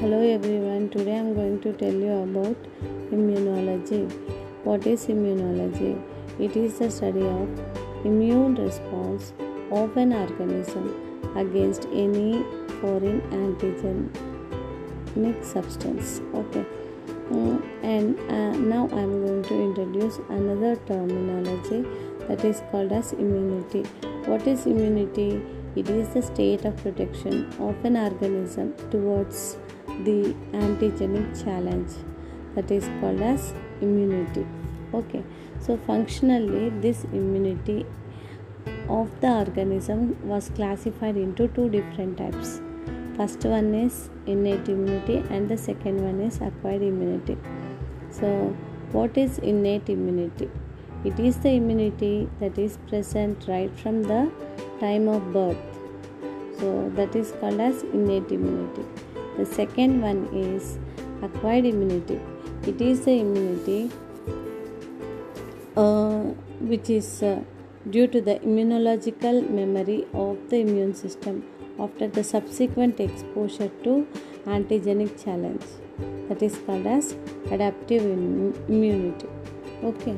Hello everyone, today I am going to tell you about immunology. What is immunology? It is the study of immune response of an organism against any foreign antigenic substance. Okay, Mm, and uh, now I am going to introduce another terminology that is called as immunity. What is immunity? It is the state of protection of an organism towards the antigenic challenge that is called as immunity. Okay, so functionally, this immunity of the organism was classified into two different types. First one is innate immunity, and the second one is acquired immunity. So, what is innate immunity? It is the immunity that is present right from the time of birth. So, that is called as innate immunity. The second one is acquired immunity. It is the immunity uh, which is uh, due to the immunological memory of the immune system after the subsequent exposure to antigenic challenge. That is called as adaptive immunity. Okay